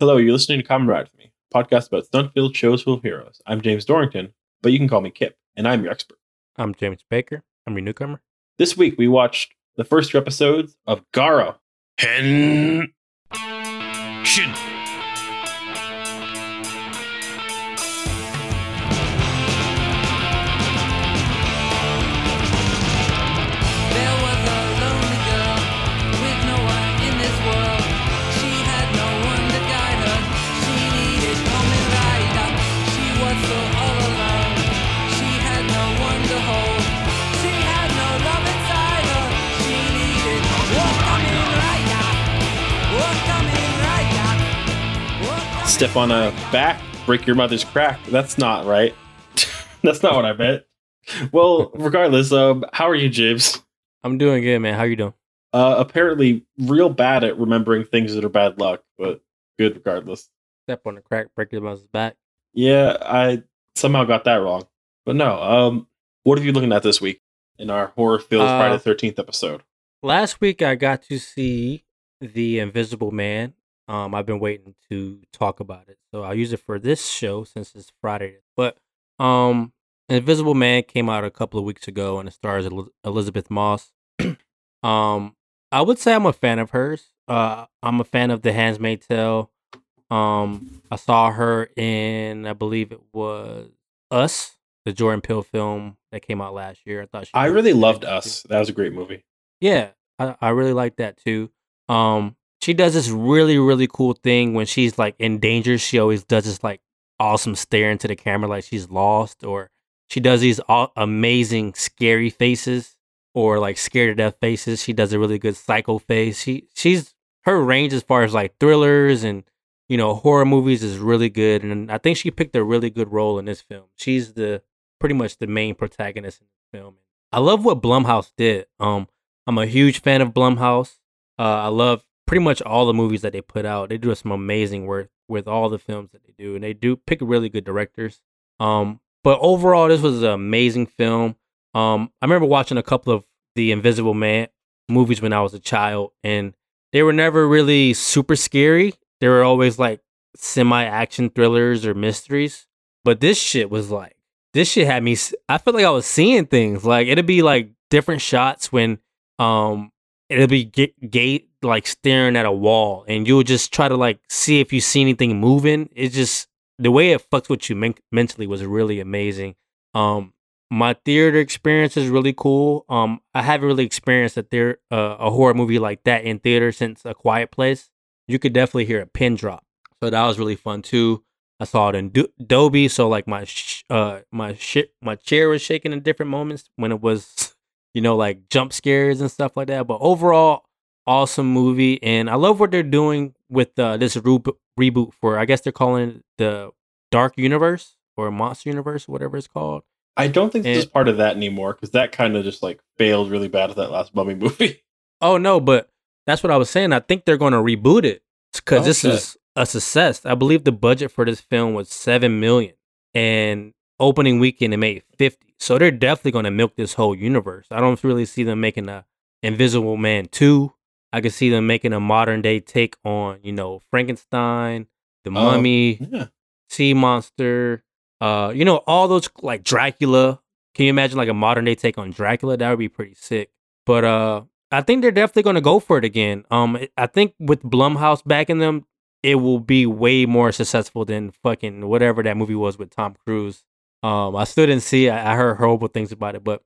Hello, you're listening to Common Ride with Me, a podcast about stunt-filled shows full of heroes. I'm James Dorrington, but you can call me Kip, and I'm your expert. I'm James Baker. I'm your newcomer. This week we watched the first two episodes of Garo. Hen Shin. Step on a back, break your mother's crack. That's not right. That's not what I meant. Well, regardless, um, how are you, Jibs? I'm doing good, man. How you doing? Uh, apparently, real bad at remembering things that are bad luck, but good regardless. Step on a crack, break your mother's back. Yeah, I somehow got that wrong. But no, um, what have you looking at this week in our horror filled Uh, Friday Thirteenth episode? Last week I got to see The Invisible Man. Um, I've been waiting to talk about it, so I'll use it for this show since it's Friday. But um, Invisible Man came out a couple of weeks ago, and it stars El- Elisabeth Moss. um, I would say I'm a fan of hers. Uh, I'm a fan of The Handmaid's Tale. Um, I saw her in, I believe it was Us, the Jordan Peele film that came out last year. I thought she I really loved too. Us. That was a great movie. Yeah, I, I really liked that too. Um, she does this really really cool thing when she's like in danger. She always does this like awesome stare into the camera like she's lost, or she does these all amazing scary faces or like scared to death faces. She does a really good psycho face. She she's her range as far as like thrillers and you know horror movies is really good, and I think she picked a really good role in this film. She's the pretty much the main protagonist in the film. I love what Blumhouse did. Um, I'm a huge fan of Blumhouse. Uh, I love pretty much all the movies that they put out. They do some amazing work with all the films that they do, and they do pick really good directors. Um, but overall, this was an amazing film. Um, I remember watching a couple of the Invisible Man movies when I was a child, and they were never really super scary. They were always like semi-action thrillers or mysteries. But this shit was like, this shit had me. I felt like I was seeing things. Like it'd be like different shots when um it'll be gate like staring at a wall and you'll just try to like see if you see anything moving. It's just the way it fucks with you men- mentally was really amazing. Um my theater experience is really cool. Um i haven't really experienced a theater uh, a horror movie like that in theater since a quiet place. You could definitely hear a pin drop. So that was really fun too. I saw it in Do- dolby so like my sh- uh my shit my chair was shaking in different moments when it was you know, like jump scares and stuff like that. But overall, awesome movie, and I love what they're doing with uh, this re- reboot for. I guess they're calling it the Dark Universe or Monster Universe, whatever it's called. I don't think this is part of that anymore because that kind of just like failed really bad with that last Mummy movie. Oh no, but that's what I was saying. I think they're going to reboot it because this is a success. I believe the budget for this film was seven million, and opening weekend it made fifty. So they're definitely going to milk this whole universe. I don't really see them making a Invisible Man two. I could see them making a modern day take on you know Frankenstein, the Mummy, yeah, Sea Monster, uh, you know, all those like Dracula. Can you imagine like a modern day take on Dracula? That would be pretty sick. But uh I think they're definitely gonna go for it again. Um I think with Blumhouse backing them, it will be way more successful than fucking whatever that movie was with Tom Cruise. Um I still didn't see. I I heard horrible things about it, but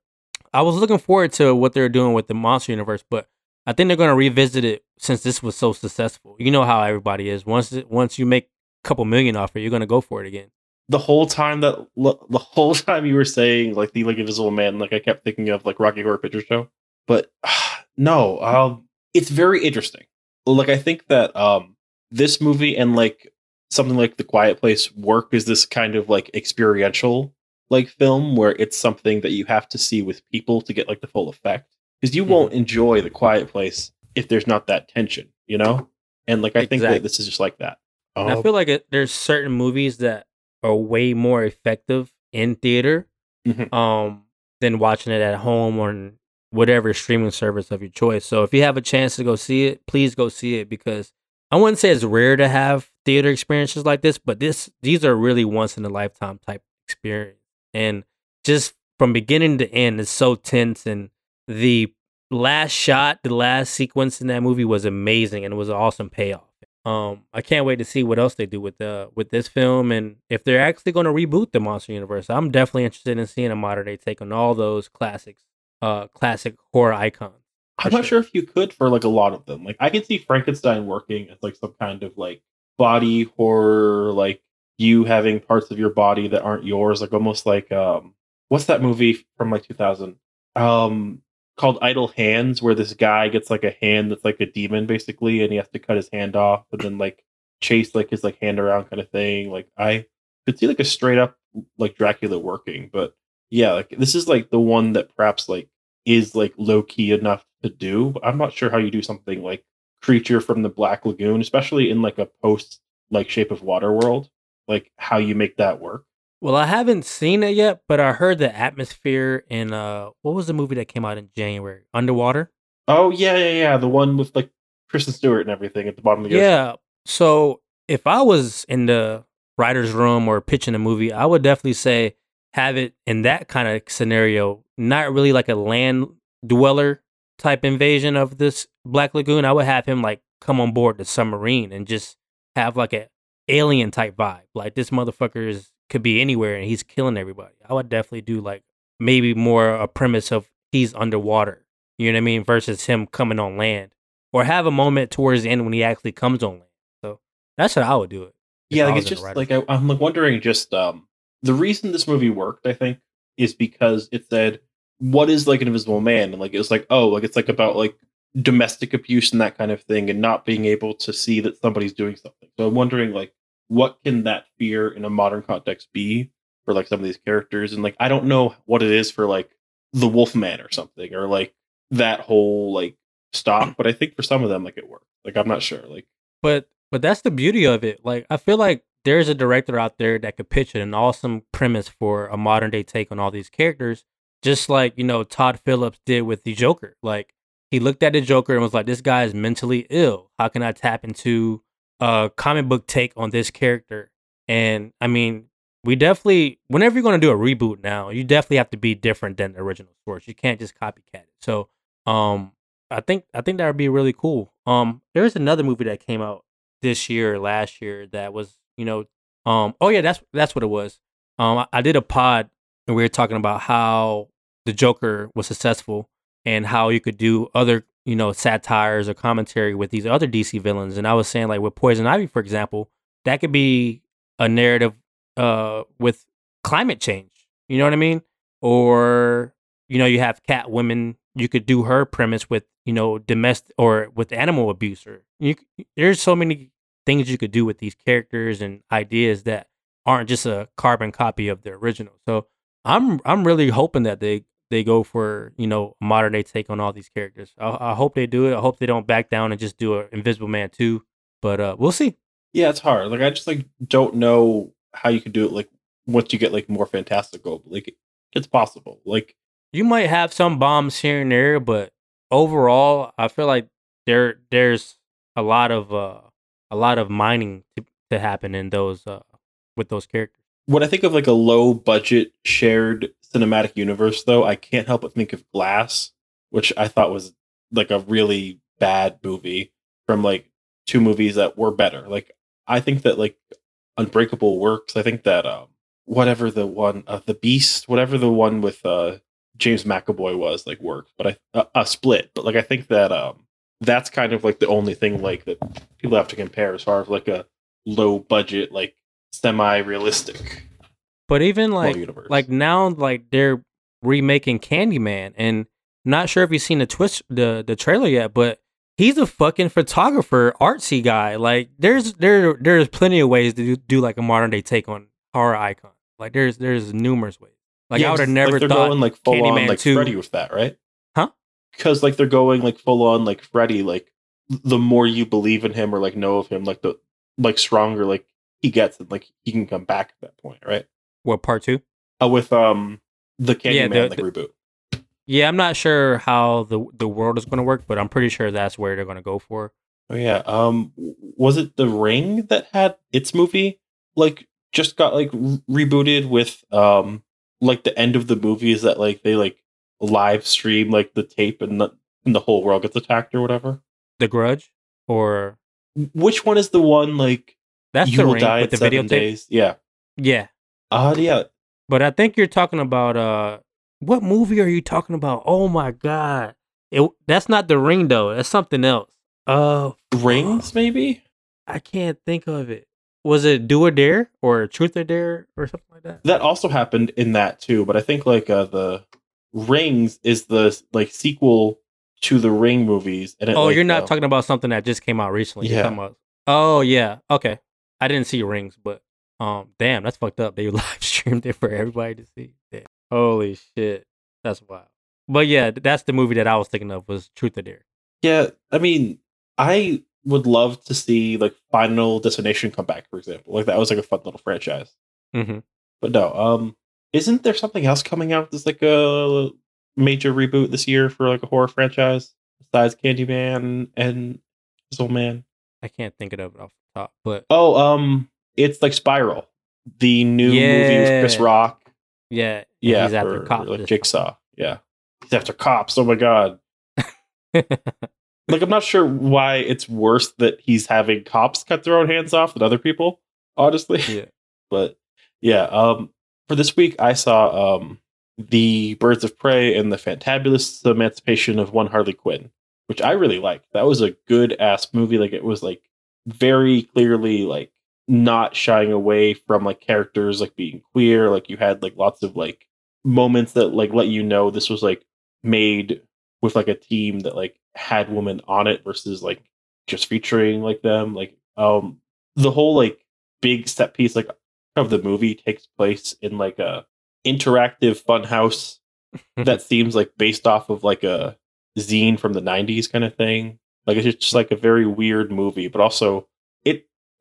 I was looking forward to what they're doing with the Monster Universe, but I think they're gonna revisit it since this was so successful. You know how everybody is. Once once you make a couple million off it, you're gonna go for it again. the whole time that the whole time you were saying like the like Invisible Man, like I kept thinking of like Rocky Horror Picture Show, but no, um, it's very interesting. Like I think that um this movie and like something like The Quiet Place work is this kind of like experiential like film where it's something that you have to see with people to get like the full effect because you Mhm. won't enjoy The Quiet Place if there's not that tension, you know. And like I think that this is just like that. And I Um, feel like it, there's certain movies that are way more effective in theater Mhm. um, than watching it at home or on whatever streaming service of your choice. So if you have a chance to go see it, please go see it because I wouldn't say it's rare to have theater experiences like this, but this these are really once in a lifetime type experience. And just from beginning to end, it's so tense. And the last shot, the last sequence in that movie was amazing, and it was an awesome payoff. Um, I can't wait to see what else they do with the with this film, and if they're actually going to reboot the monster universe. I'm definitely interested in seeing a modern day take on all those classics, uh, classic horror icons. I'm for not sure if you could for like a lot of them. Like I could see Frankenstein working as like some kind of like body horror, like you having parts of your body that aren't yours, like almost like um what's that movie from like 2000? Um called Idle Hands where this guy gets like a hand that's like a demon basically and he has to cut his hand off and then like chase like his like hand around kind of thing. Like I could see like a straight up like Dracula working, but yeah, like this is like the one that perhaps like is like low key enough to do. I'm not sure how you do something like creature from the Black Lagoon, especially in like a post like Shape of Water world. Like how you make that work. Well, I haven't seen it yet, but I heard the atmosphere in uh, what was the movie that came out in January? Underwater. Oh yeah, yeah, yeah. The one with like Kristen Stewart and everything at the bottom of the ocean. Yeah. So if I was in the writer's room or pitching a movie, I would definitely say have it in that kind of scenario, not really like a land dweller type invasion of this Black Lagoon. I would have him like come on board the submarine and just have like a alien type vibe. Like this motherfucker is could be anywhere and he's killing everybody. I would definitely do like maybe more a premise of he's underwater. You know what I mean? Versus him coming on land. Or have a moment towards the end when he actually comes on land. So that's how I would do it. yeah, like it's just like I, I'm like wondering just um the reason this movie worked, I think, is because it said what is like an invisible man, and like it was like oh, like it's like about like domestic abuse and that kind of thing, and not being able to see that somebody's doing something. So I'm wondering like what can that fear in a modern context be for like some of these characters, and like I don't know what it is for like the Wolfman or something, or like that whole like stop, but I think for some of them like it worked. Like I'm not sure, like. But but that's the beauty of it. Like I feel like there's a director out there that could pitch an awesome premise for a modern day take on all these characters, just like you know Todd Phillips did with the Joker. Like he looked at the Joker and was like, "This guy is mentally ill. How can I tap into a comic book take on this character?" And I mean, we definitely, whenever you're going to do a reboot now, you definitely have to be different than the original source. You can't just copycat it. So, um, I think I think that would be really cool. Um, there's another movie that came out this year last year that was, you know, um, oh yeah, that's that's what it was. Um, I, I did a pod and we were talking about how the Joker was successful and how you could do other, you know, satires or commentary with these other DC villains. And I was saying like with Poison Ivy, for example, that could be a narrative uh with climate change. You know what I mean? Or you know, you have Catwoman. You could do her premise with you know domestic or with animal abuse. Or you, there's so many things you could do with these characters and ideas that aren't just a carbon copy of the original. So I'm I'm really hoping that they they go for you know a modern day take on all these characters. I, I hope they do it. I hope they don't back down and just do an Invisible Man two. But uh, we'll see. Yeah, it's hard. Like I just like don't know how you could do it. Like once you get like more fantastical, but, like it's possible. Like you might have some bombs here and there, but overall, I feel like there there's a lot of uh a lot of mining to, to happen in those uh with those characters. when I think of like a low budget shared cinematic universe, though, I can't help but think of Glass, which I thought was like a really bad movie from like two movies that were better. Like I think that like Unbreakable works. I think that um whatever the one uh, the Beast, whatever the one with uh James McAvoy was like worked, but I uh, a split. But like I think that um that's kind of like the only thing like that people have to compare as far as like a low budget like semi realistic But even like universe. like now like they're remaking Candyman and not sure if you've seen the twist the the trailer yet, but he's a fucking photographer, artsy guy. Like there's there there's plenty of ways to do, do like a modern day take on horror icon. Like there's there's numerous ways. Like Yeah, I would have never like, they're thought going like full Candyman on like 2 Freddy with that, right? Huh? Because like they're going like full on like Freddy. Like the more you believe in him or like know of him, like the like stronger like he gets, and like he can come back at that point, right? What part two? Uh, with um the Yeah, Candyman the- like the- reboot. Yeah, I'm not sure how the the world is going to work, but I'm pretty sure that's where they're going to go for. Oh yeah. Um, was it The Ring that had its movie like just got like re- rebooted with um like the end of the movie is that like they like live stream like the tape and the and the whole world gets attacked or whatever. The Grudge, or Which one is the one like that's you the will ring die with the video days? Yeah. Yeah, Uh yeah. but I think you're talking about uh, what movie are you talking about? Oh my god, it that's not the ring though. That's something else. Uh, Rings maybe? I can't think of it. Was it Do or Dare or Truth or Dare or something like that? That also happened in that too, but I think like uh the Rings is the like sequel to the Ring movies and it, Oh, like, you're not uh, talking about something that just came out recently. Yeah. about- oh yeah. Okay. I didn't see rings, but um, damn, that's fucked up. They live streamed it for everybody to see. Damn. Holy shit, that's wild. But yeah, that's the movie that I was thinking of was Truth or Dare. Yeah, I mean, I would love to see like Final Destination come back, for example. Like that was like a fun little franchise. Mm-hmm. But no, um, isn't there something else coming out that's like a major reboot this year for like a horror franchise besides Candyman and Invisible Man? I can't think of it off the top, but Oh, um, it's like Spiral, the new movie with Chris Rock. yeah, Yeah, he's after cops. like Jigsaw. Yeah, he's after cops. Oh my god. like I'm not sure why it's worse that he's having cops cut their own hands off than other people, honestly. yeah. But yeah, um for this week I saw um the Birds of Prey and the Fantabulous Emancipation of One Harley Quinn, which I really liked. That was a good ass movie. Like it was like very clearly like not shying away from like characters like being queer. Like you had like lots of like moments that like let you know this was like made with like a team that like had women on it versus like just featuring like them. Like um the whole like big set piece like of the movie takes place in like a interactive fun house that seems like based off of like a zine from the 90s kind of thing like it's just like a very weird movie but also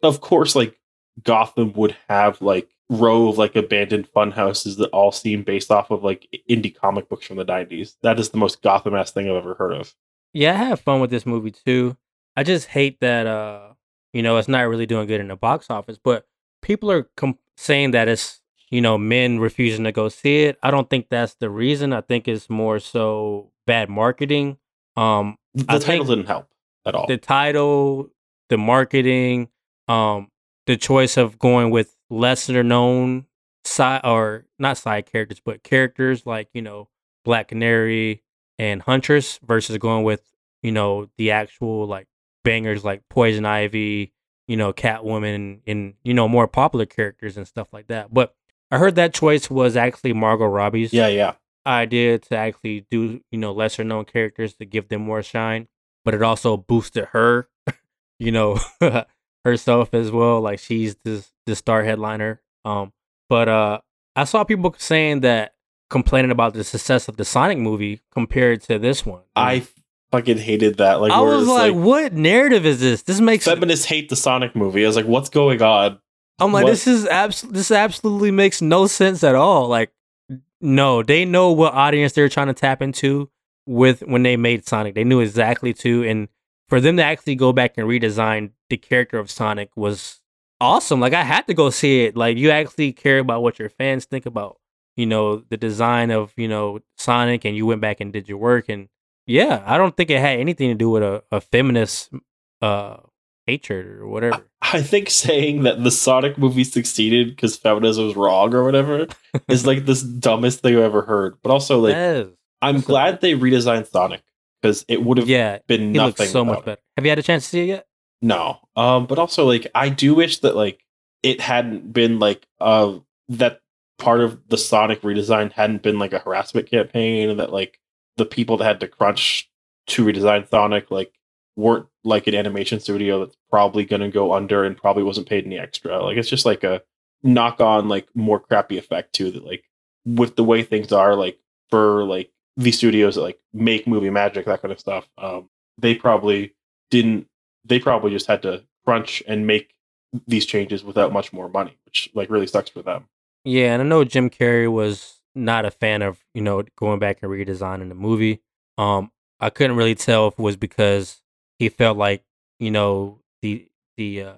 of course like gotham would have like row of like abandoned fun houses that all seem based off of like indie comic books from the 90s that is the most gotham ass thing i've ever heard of Yeah, I have fun with this movie too. I just hate that uh, you know, it's not really doing good in the box office, but people are com- saying that it's, you know, men refusing to go see it. I don't think that's the reason. I think it's more so bad marketing. Um the I title didn't help at all the title, the marketing, um the choice of going with lesser known side or not side characters, but characters like, you know, Black Canary and Huntress versus going with, you know, the actual like bangers like Poison Ivy, you know, Catwoman and, you know, more popular characters and stuff like that. But I heard that choice was actually Margot Robbie's yeah yeah idea to actually do, you know, lesser known characters to give them more shine. But it also boosted her, you know, herself as well. Like she's this the star headliner. Um, but uh I saw people saying that complaining about the success of the Sonic movie compared to this one. i fucking hated that like I was it's like, what narrative is this? This makes feminists hate the Sonic movie. I was like, what's going on? I'm like, what- this is abs- this absolutely makes no sense at all. Like, no, they know what audience they're trying to tap into with when they made Sonic. They knew exactly to, and for them to actually go back and redesign the character of Sonic was awesome. Like, I had to go see it. Like, you actually care about what your fans think about, you know, the design of you know Sonic, and you went back and did your work. And yeah, I don't think it had anything to do with a, a feminist uh hatred or whatever. I think saying that the Sonic movie succeeded because feminism was wrong or whatever is like this dumbest thing I've ever heard. But also, like, Yes. I'm glad they redesigned Sonic because it would have yeah, been He looks so much it. better. Have you had a chance to see it yet? No, um, but also like I do wish that like it hadn't been like uh that part of the Sonic redesign hadn't been like a harassment campaign, and that like the people that had to crunch to redesign Sonic like weren't like an animation studio that's probably going to go under and probably wasn't paid any extra. Like it's just like a knock on like more crappy effect too. That like with the way things are like for like these studios that like make movie magic that kind of stuff, um, they probably didn't they probably just had to crunch and make these changes without much more money, which like really sucks for them. Yeah, and I know Jim Carrey was not a fan of you know going back and redesigning the movie. Um, I couldn't really tell if it was because he felt like you know the the uh,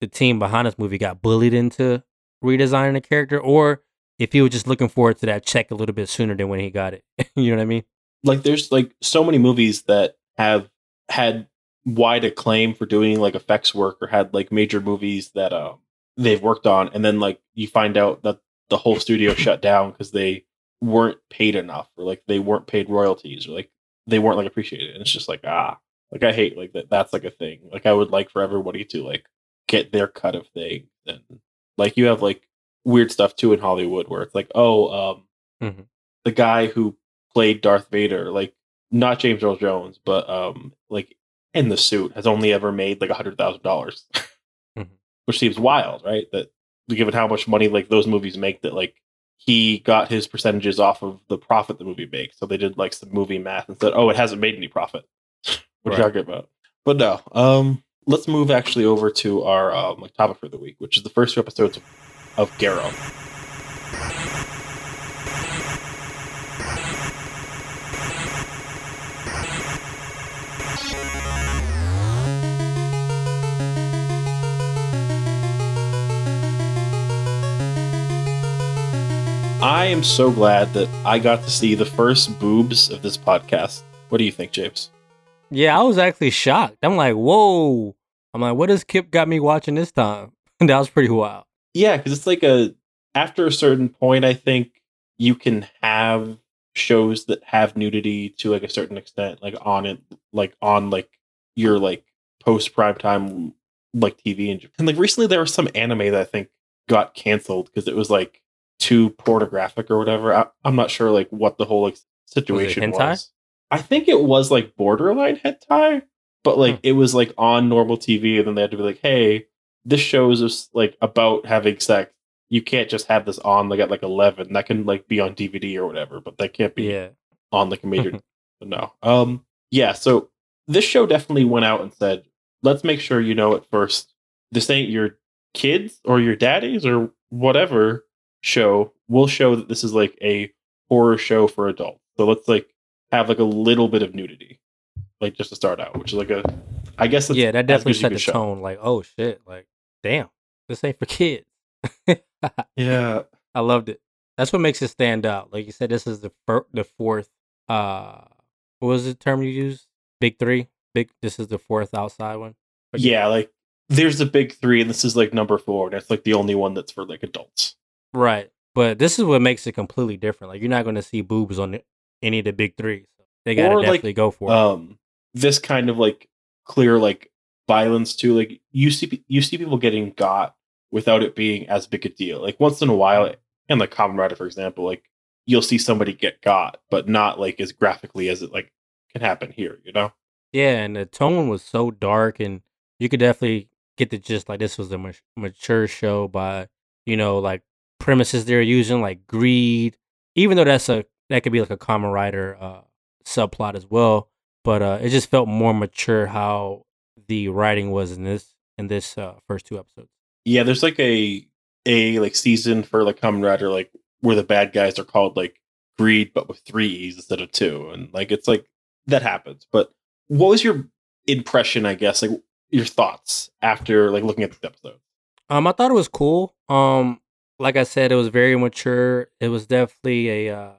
the team behind this movie got bullied into redesigning the character, or if he was just looking forward to that check a little bit sooner than when he got it. you know what I mean? like there's like so many movies that have had wide acclaim for doing like effects work or had like major movies that um they've worked on and then like you find out that the whole studio shut down because they weren't paid enough or like they weren't paid royalties or like they weren't like appreciated and it's just like ah like i hate like that that's like a thing like i would like for everybody to like get their cut of things and like you have like weird stuff too in hollywood where it's like oh um Mhm. the guy who played darth vader like not james earl jones but um like in the suit has only ever made like a hundred thousand dollars. Mhm. which seems wild right? That given how much money like those movies make that like he got his percentages off of the profit the movie makes. So they did like some movie math and said oh it hasn't made any profit. What are you talking about? But no um let's move actually over to our um like topic for the week which is the first two episodes of, of Garo. I am so glad that I got to see the first boobs of this podcast. What do you think, James? Yeah, I was actually shocked. I'm like, whoa. I'm like, what has Kip got me watching this time? And that was pretty wild. Yeah, because it's like a after a certain point, I think you can have shows that have nudity to like a certain extent, like on it, like on like your like post prime time like TV and, and like recently there was some anime that I think got canceled because it was like too pornographic or whatever. I, I'm not sure like what the whole like situation was. hentai? I think it was like borderline hentai, but like Hmm. it was like on normal TV, and then they had to be like, "Hey, this show is just like about having sex. You can't just have this on like at like 11. That can like be on DVD or whatever, but that can't be Yeah. on like a major no. Um yeah, so this show definitely went out and said, let's make sure you know at first this ain't your kids or your daddies or whatever show. We'll show that this is like a horror show for adults. So let's like have like a little bit of nudity. Like just to start out, which is like a I guess yeah, that definitely good as you set the show. tone. Like, oh shit, like, damn, this ain't for kids. Yeah. I loved it. That's what makes it stand out. Like you said, this is the fir- the fourth. Uh, what was the term you used? Big three. Big. This is the fourth outside one. Like- Yeah, like there's the big three, and this is like number four, and it's like the only one that's for like adults. Right. But this is what makes it completely different. Like you're not going to see boobs on the- any of the big three. So they got to Or, like, definitely go for it. um this kind of like clear like violence too like you see you see people getting got without it being as big a deal like once in a while in like Kamen Rider for example like you'll see somebody get got but not like as graphically as it like can happen here you know Yeah, and the tone was so dark, and you could definitely get the gist. Like this was a mature show by you know like premises they're using, like greed. Even though that's a that could be like a Kamen Rider uh, subplot as well, but uh, it just felt more mature how the writing was in this in this uh, first two episodes. yeah there's like a a like season for like Kamen Rider like where the bad guys are called like greed but with three e's instead of two and like it's like that happens but what was your impression i guess like your thoughts after like looking at the episode Um, I thought it was cool. Um, like I said, it was very mature. It was definitely a uh,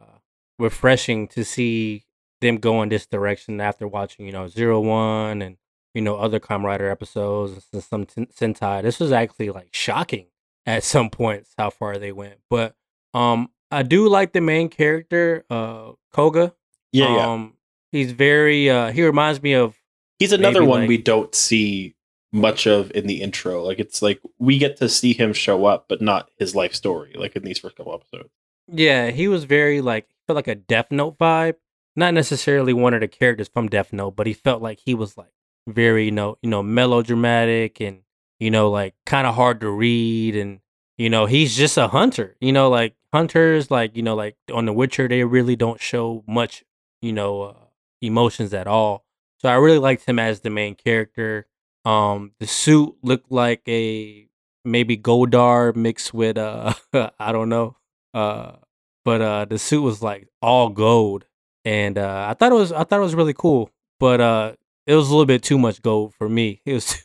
refreshing to see them go in this direction after watching, you know, Zero One and you know other Kamen Rider episodes and some Sen- Sentai. This was actually like shocking at some points how far they went. But um, I do like the main character, uh, Koga. yeah yeah Um, he's very. Uh, he reminds me of He's another one like- we don't see much of in the intro. Like it's like we get to see him show up, but not his life story. Like in these first couple episodes. Yeah, he was very like felt like a Death Note vibe. Not necessarily one of the characters from Death Note, but he felt like he was like very, you know, you know, melodramatic and you know, like kind of hard to read and you know, he's just a hunter. You know, like hunters like, you know, like on The Witcher they really don't show much, you know, uh, emotions at all. So I really liked him as the main character. Um the suit looked like a maybe Goldar mixed with uh I don't know. Uh but uh the suit was like all gold and uh I thought it was I thought it was really cool. But uh it was a little bit too much gold for me. It was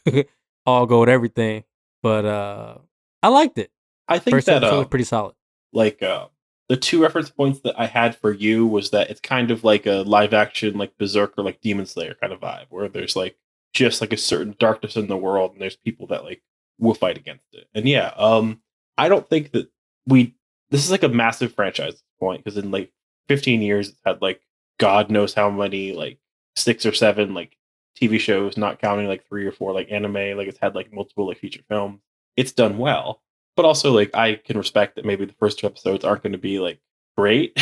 all gold everything, but uh, I liked it. I think First that uh, was pretty solid. like uh, the two reference points that I had for you was that it's kind of like a live action like Berserk or like Demon Slayer kind of vibe, where there's like just like a certain darkness in the world, and there's people that like will fight against it. And yeah, um, I don't think that we this is like a massive franchise point because in like 15 years it's had like God knows how many like six or seven like TV shows, not counting like three or four like anime. Like it's had like multiple like feature films. It's done well but also like I can respect that maybe the first two episodes aren't going to be like great.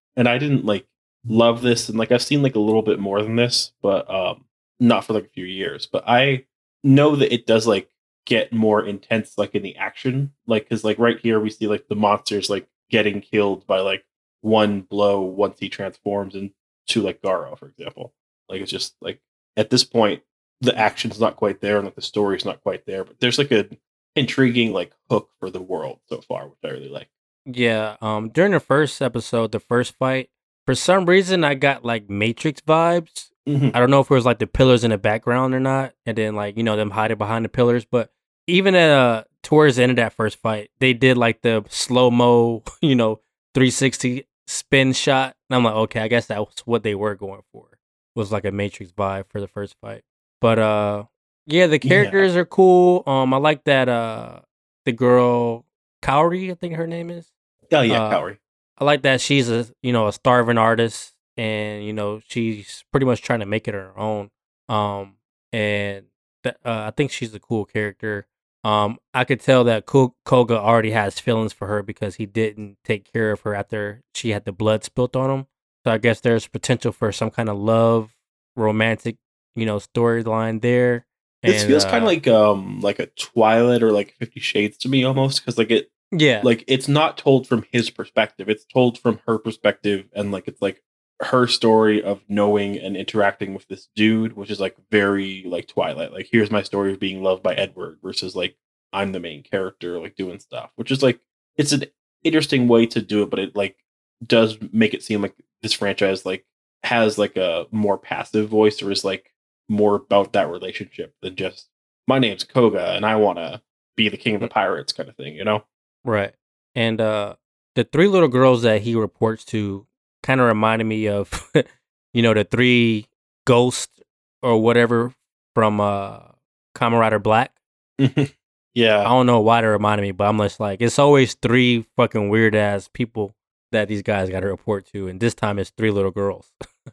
and I didn't like love this, and like I've seen like a little bit more than this, but um, not for like a few years. But I know that it does like get more intense, like in the action, like because like right here we see like the monsters like getting killed by like one blow once he transforms into like Garo, for example. Like it's just like at this point the action's not quite there and like the story's not quite there, but there's like a intriguing like hook for the world so far, which I really like. Yeah. Um. During the first episode, the first fight, for some reason, I got like Matrix vibes. Mhm. I don't know if it was like the pillars in the background or not, and then like you know them hiding behind the pillars. But even at uh towards the end of that first fight, they did like the slow mo, you know, 360 spin shot, and I'm like, okay, I guess that's what they were going for. Was like a Matrix vibe for the first fight. But uh, yeah, the Yeah. characters are cool. Um, I like that uh the girl Kaori, I think her name is. Oh yeah, Uh, Kaori. I like that she's a you know a starving artist, and you know she's pretty much trying to make it her own. Um, and th- uh, I think she's a cool character. Um, I could tell that Koga already has feelings for her because he didn't take care of her after she had the blood spilt on him. So I guess there's potential for some kind of love, romantic, you know, storyline there. And, feels uh, kind of like um like a Twilight or like Fifty Shades to me almost because like it yeah, like it's not told from his perspective. It's told from her perspective, and like it's like her story of knowing and interacting with this dude, which is like very like Twilight. Like here's my story of being loved by Edward versus like I'm the main character, like doing stuff, which is like it's an interesting way to do it, but it like does make it seem like this franchise like has like a more passive voice or is like more about that relationship than just my name's Koga and I want to be the king of the pirates kind of thing, you know? Right. And uh the three little girls that he reports to kind of reminded me of you know the three ghosts or whatever from uh Rider Black. I don't know why they reminded me, but I'm just like it's always three fucking weird ass people that these guys got to report to and this time it's three little girls.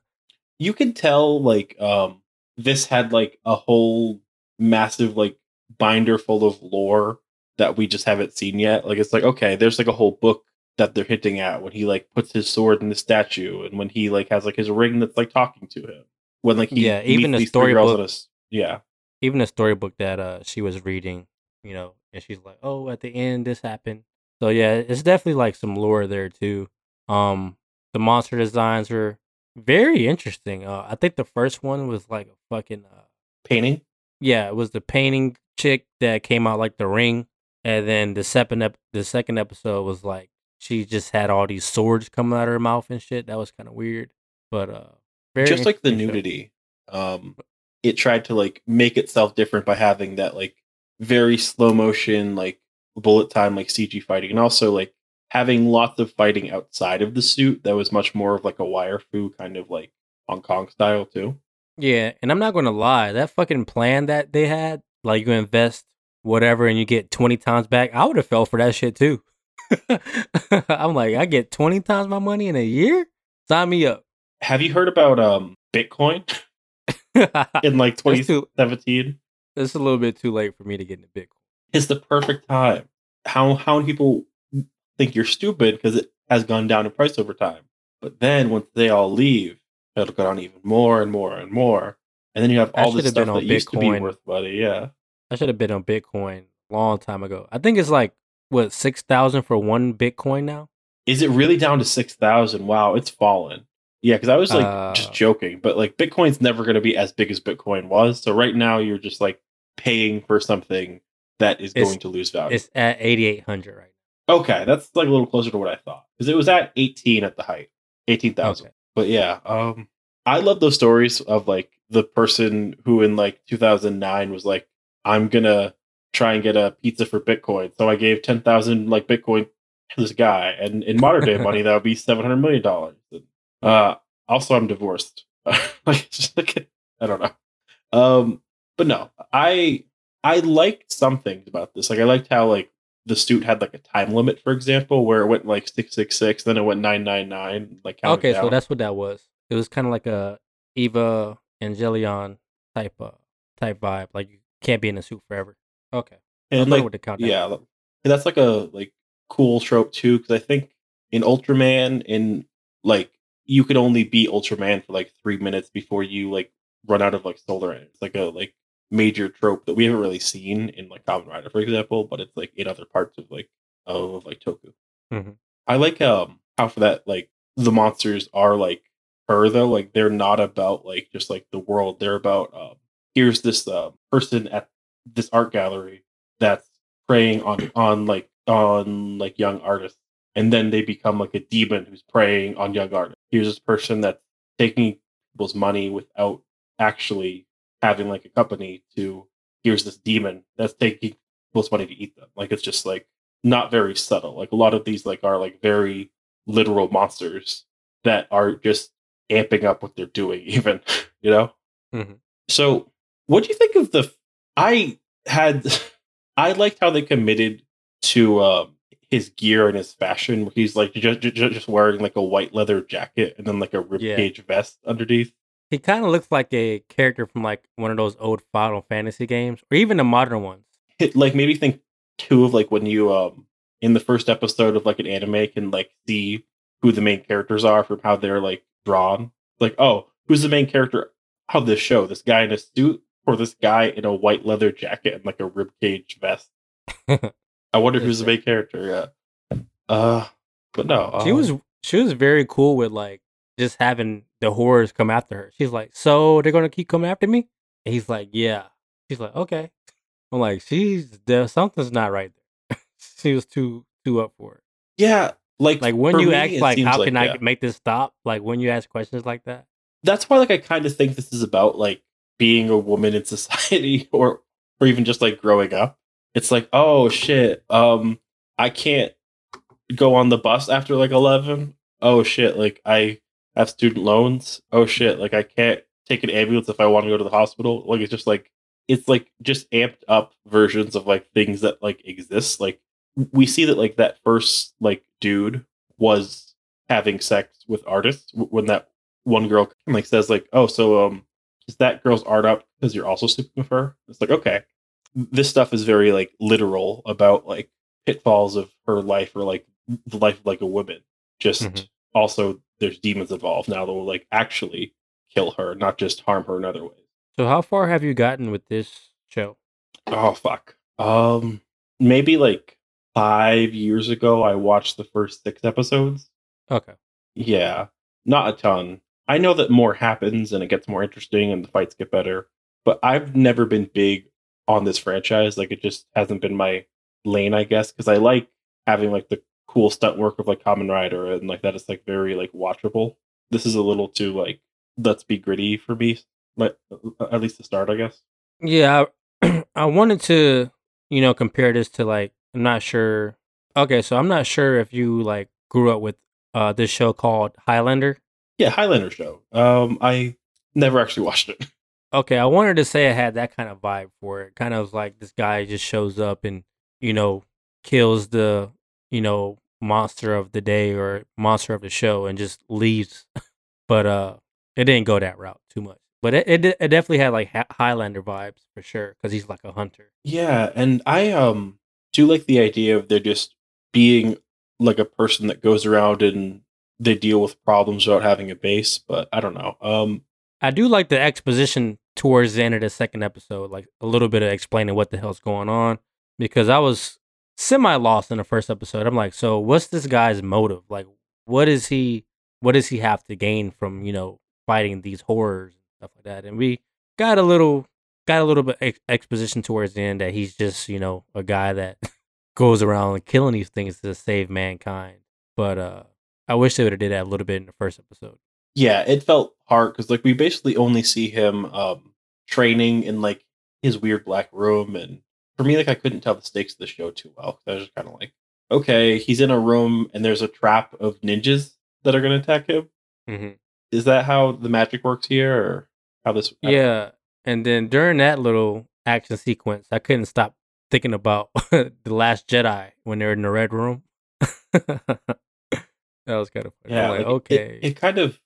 You can tell like um this had like a whole massive like binder full of lore that we just haven't seen yet. Like it's like okay, there's like a whole book that they're hinting at when he like puts his sword in the statue and when he like has like his ring that's like talking to him. When like he Yeah, even the these three girls storybook- yeah. Even the storybook that uh she was reading, you know, and she's like, "Oh, at the end this happened." So yeah, it's definitely like some lore there too. Um the monster designs are very interesting. Uh I think the first one was like a fucking uh Painting. yeah, it was the painting chick that came out like the ring, and then the second ep- the second episode was like she just had all these swords coming out of her mouth and shit. That was kind of weird, but uh, very just like the interesting show. nudity um it tried to like make itself different by having that like very slow motion like bullet time like cg fighting and also like having lots of fighting outside of the suit that was much more of like a wire fu kind of like hong kong style too Yeah, and I'm not gonna lie, that fucking plan that they had, like you invest whatever and you get twenty times back, I would have fell for that shit too. I'm like, I get twenty times my money in a year. Sign me up. have you heard about um bitcoin in like That's too- 2017 it's a little bit too late for me to get into Bitcoin. It's the perfect time. How how many people think you're stupid because it has gone down in price over time. But then once they all leave it'll go down even more and more and more. And then you have I all this should've stuff that used to be Bitcoin. worth money yeah. I should have been on Bitcoin a long time ago. I think it's like what six thousand for one Bitcoin now. is it really down to 6000 wow it's fallen. Yeah because i was like Uh, just joking but like bitcoin's never going to be as big as bitcoin was. So right now you're just like paying for something that is It's- going to lose value It's at eighty eight hundred right okay that's like a little closer to what i thought because it was at 18 at the height now. 18000 Okay. but yeah um i love those stories of like the person who in like 2009 was like, I'm gonna try and get a pizza for Bitcoin. So I gave 10,000 like Bitcoin to this guy. And in modern day money, that would be $700 million. Uh, also, I'm divorced. like, just like, I don't know. Um, but no, I I liked some things about this. Like I liked how like the suit had like a time limit, for example, where it went like six six six, then it went nine nine nine. Like Okay, so that's what that was. It was kind of like a Eva Angelion type uh type vibe. Like you can't be in a suit forever. Okay, and like yeah, and that's like a like cool trope too. Because I think in Ultraman, in like you could only be Ultraman for like three minutes before you like run out of like solar energy. It's like a like major trope that we haven't really seen in like Kamen Rider, for example, but it's like in other parts of like of like Toku. Mhm. I like um how for that like the monsters are like her though, like they're not about like just like the world. They're about um here's this uh, person at this art gallery that's preying on on like on like young artists and then they become like a demon who's preying on young artists here's this person that's taking people's money without actually having like a company to here's this demon that's taking people's money to eat them like it's just like not very subtle like a lot of these like are like very literal monsters that are just amping up what they're doing even you know Mhm. so what do you think of the i had i liked how they committed to um his gear and his fashion where he's like just, just, just wearing like a white leather jacket and then like a Yeah. ribcage vest underneath He kind of looks like a character from like one of those old Final Fantasy games, or even the modern ones. it like maybe think too of like when you um in the first episode of like an anime can like see who the main characters are from how they're like drawn. Like oh who's the main character of this show? This guy in a suit or this guy in a white leather jacket and like a ribcage vest? I wonder who's the main character yeah. Uh but no she um, was she was very cool with like just having the horrors come after her. She's like, "So they're gonna keep coming after me?" And he's like, "Yeah." She's like, "Okay." I'm like, "She's there. Something's not right there." she was too too up for it. yeah like Like when you me, ask, like, "How can I make this stop?" Like when you ask questions like that. that's why like I kind of think this is about like being a woman in society or or even just like growing up. It's like, oh shit, um I can't go on the bus after like 11. Oh shit, like I have student loans. Oh shit, like I can't take an ambulance if I want to go to the hospital. Like it's just like it's like just amped up versions of like things that like exist. Like we see that like that first like dude was having sex with artists when that one girl like says like, "Oh, so um, is that girl's art up because you're also sleeping with her?" It's like, okay, this stuff is very like literal about like pitfalls of her life or like the life of like a woman. Just Mhm. Also, there's demons involved now that will like actually kill her, not just harm her in other ways. So how far have you gotten with this show? Oh fuck. Um, maybe like five years ago, I watched the first six episodes. Okay. Yeah, not a ton. I know that more happens and it gets more interesting and the fights get better, but I've never been big on this franchise. Like it just hasn't been my lane, I guess, because I like having like the cool stunt work of like Kamen Rider and like that is like very like watchable. This is a little too like let's be gritty for me, like at least the start, I guess. Yeah, I, I wanted to, you know, compare this to like I'm not sure. Okay, so I'm not sure if you like grew up with uh this show called Highlander. Yeah, Highlander show. Um, I never actually watched it. Okay, I wanted to say it had that kind of vibe for it. Kind of like this guy just shows up and you know kills the you know monster of the day or monster of the show and just leaves. but uh, it didn't go that route too much. But it it, it definitely had like Highlander vibes for sure because he's like a hunter. Yeah, and I um do like the idea of there just being like a person that goes around and they deal with problems without having a base, but I don't know. Um I do like the exposition towards the end of the second episode, like a little bit of explaining what the hell's going on, because I was semi lost in the first episode. I'm like, so what's this guy's motive? Like, what is he? What does he have to gain from you know fighting these horrors and stuff like that? And we got a little got a little bit ex- exposition towards the end that he's just you know a guy that goes around killing these things to save mankind. But uh I wish they would have did that a little bit in the first episode. yeah, it felt hard because like we basically only see him um training in like his weird black room and for me like i couldn't tell the stakes of the show too well i was just kind of like okay he's in a room and there's a trap of ninjas that are going to attack him hmm is that how the magic works here or how this Yeah, and then during that little action sequence, I couldn't stop thinking about the Last Jedi when they're in the red room. that was kind of funny. yeah like, like, okay, it, kind of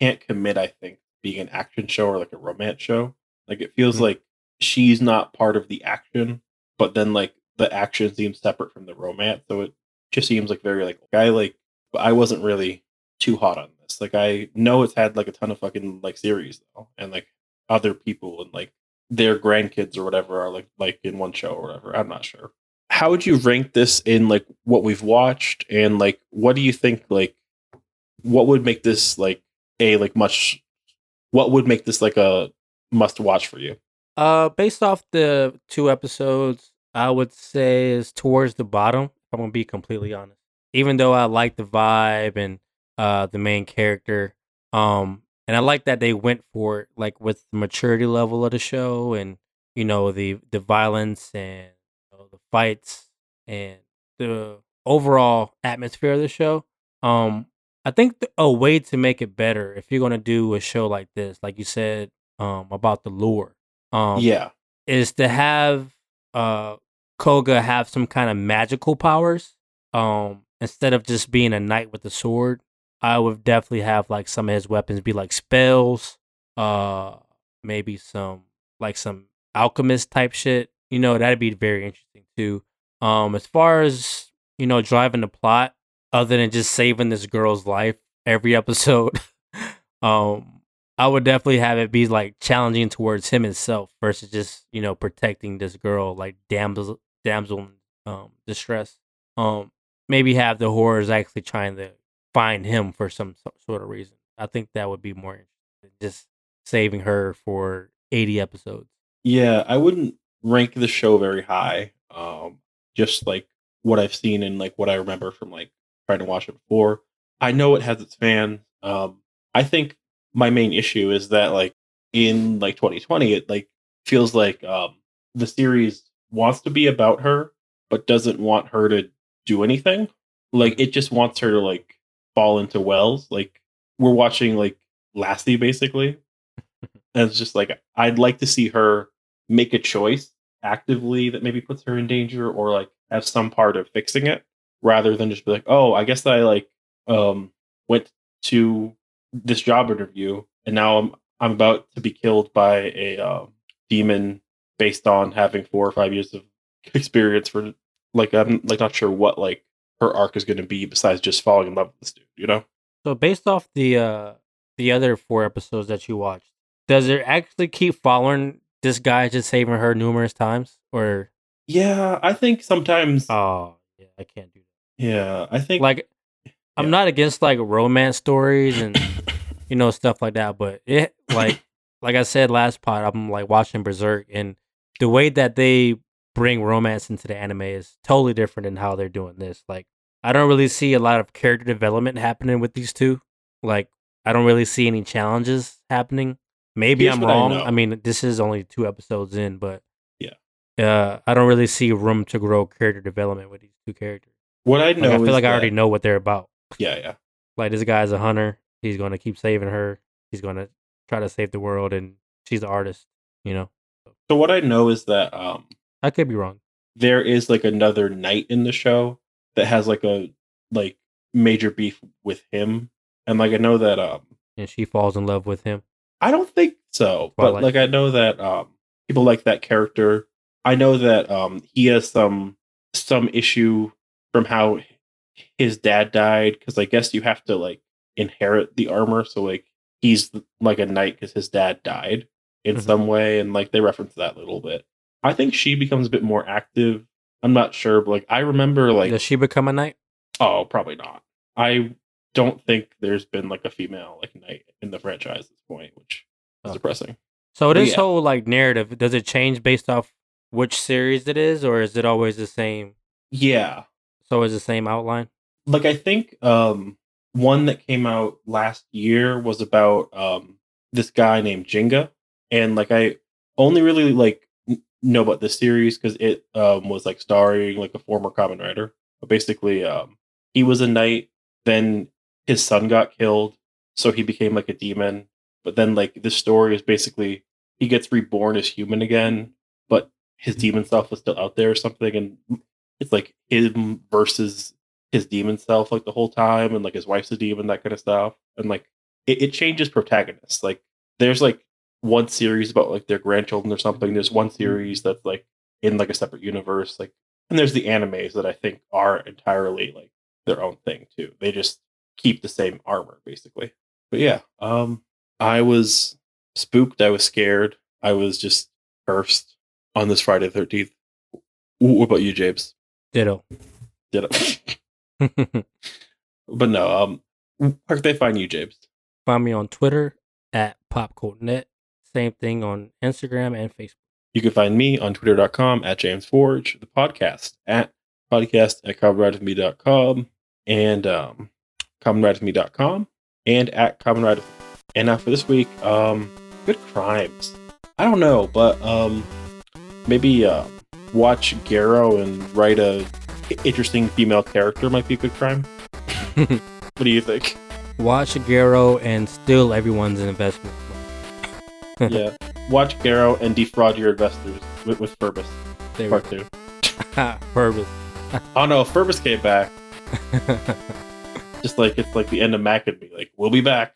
can't commit i think being an action show or like a romance show like it feels Mhm. like she's not part of the action but then like the action seems separate from the romance so it just seems like very like i like i wasn't really too hot on this. Like i know it's had like a ton of fucking like series though and like other people and like their grandkids or whatever are like like in one show or whatever. I'm not sure. How would you rank this in like what we've watched and like what do you think like what would make this like a like much what would make this like a must watch for you Uh, based off the two episodes, I would say is towards the bottom. I'm gonna be completely honest, even though I like the vibe and uh the main character, um, and I like that they went for it, like with the maturity level of the show, and you know the the violence and you know, the fights and the overall atmosphere of the show. Um, I think th- a way to make it better if you're gonna do a show like this, like you said, um, about the lure um yeah. is to have uh Koga have some kind of magical powers um instead of just being a knight with a sword I would definitely have like some of his weapons be like spells uh maybe some like some alchemist type shit. You know that'd be very interesting too. Um as far as you know driving the plot other than just saving this girl's life every episode um I would definitely have it be like challenging towards him himself versus just you know protecting this girl like damsel damsel um distress. Um, maybe have the horrors actually trying to find him for some, sort of reason. I think that would be more just saving her for eighty episodes. yeah i wouldn't rank the show very high um just like what i've seen and like what i remember from like trying to watch it before i know it has its fans um i think my main issue is that like in like 2020 it like feels like um the series wants to be about her but doesn't want her to do anything. Like it just wants her to like fall into wells. Like we're watching like lassie basically. And it's just like i'd like to see her make a choice actively that maybe puts her in danger or like have some part of fixing it rather than just be like oh i guess i like um went to this job interview and now i'm i'm about to be killed by a um, demon based on having four or five years of experience for like i'm like not sure what like her arc is going to be besides just falling in love with this dude you know So based off the uh the other four episodes that you watched, does it actually keep following this guy just saving her numerous times, or yeah i think sometimes oh yeah, I can't do that. yeah i think like I'm not against like romance stories and you know stuff like that, but it like like I said last pod, I'm like watching Berserk and the way that they bring romance into the anime is totally different than how they're doing this. Like I don't really see a lot of character development happening with these two. Like I don't really see any challenges happening. Maybe Here's I'm what I wrong. I, mean, this is only two episodes in, but Yeah. uh, I don't really see room to grow character development with these two characters. what i Like, know I feel like I already know what they're about. Yeah yeah Like this guy's a hunter. He's gonna keep saving her. He's gonna try to save the world, and she's an artist. You know, So what I know is that um I could be wrong. there is like another knight in the show that has like a like major beef with him. And like I know that um And she falls in love with him. I don't think so, but like I know that um people like that character. I know that um he has some some issue from how his dad died cuz I guess you have to like inherit the armor so like he's like a knight cuz his dad died in Mhm. some way and like they reference that a little bit. I think she becomes a bit more active. I'm not sure, but like I remember like Does she become a knight? oh, probably not. I don't think there's been like a female like knight in the franchise at this point, which is Oh. depressing. So But this yeah. whole like narrative does it change based off which series it is, or is it always the same? Yeah. So is the same outline? Like I think um one that came out last year was about um this guy named Jinga, and like I only really like n- know about this series because it um was like starring like a former Kamen Rider. But basically, um, he was a knight. Then his son got killed, so he became like a demon. But then like this story is basically he gets reborn as human again, but his demon self was still out there or something, and it's like him versus his demon self like the whole time, and like his wife's a demon, that kind of stuff, and like it, it changes protagonists. Like there's like one series about like their grandchildren or something. There's one series that's like in like a separate universe, like and there's the animes that I think are entirely like their own thing too. They just keep the same armor basically. But yeah, um I was spooked, I was scared, I was just cursed on this Friday the 13th. What about you, James? Ditto. It? but no, um where can they find you, James? Find me on Twitter at popcultnet. Same thing on Instagram and Facebook. You can find me on twitter.com at James Forge, the podcast at podcast at commonrideofme.com and um, commonrideofme.com and at commonride. And now for this week, um, good crimes. I don't know, but um, maybe uh, watch Garo and write a interesting female character might be a good crime. what do you think? Watch Garo and steal everyone's investment. yeah, watch Garo and defraud your investors with, with Furbus There part two. Purpose. Oh no, Furbus came back. just like it's like the end of Mac and me. Like we'll be back.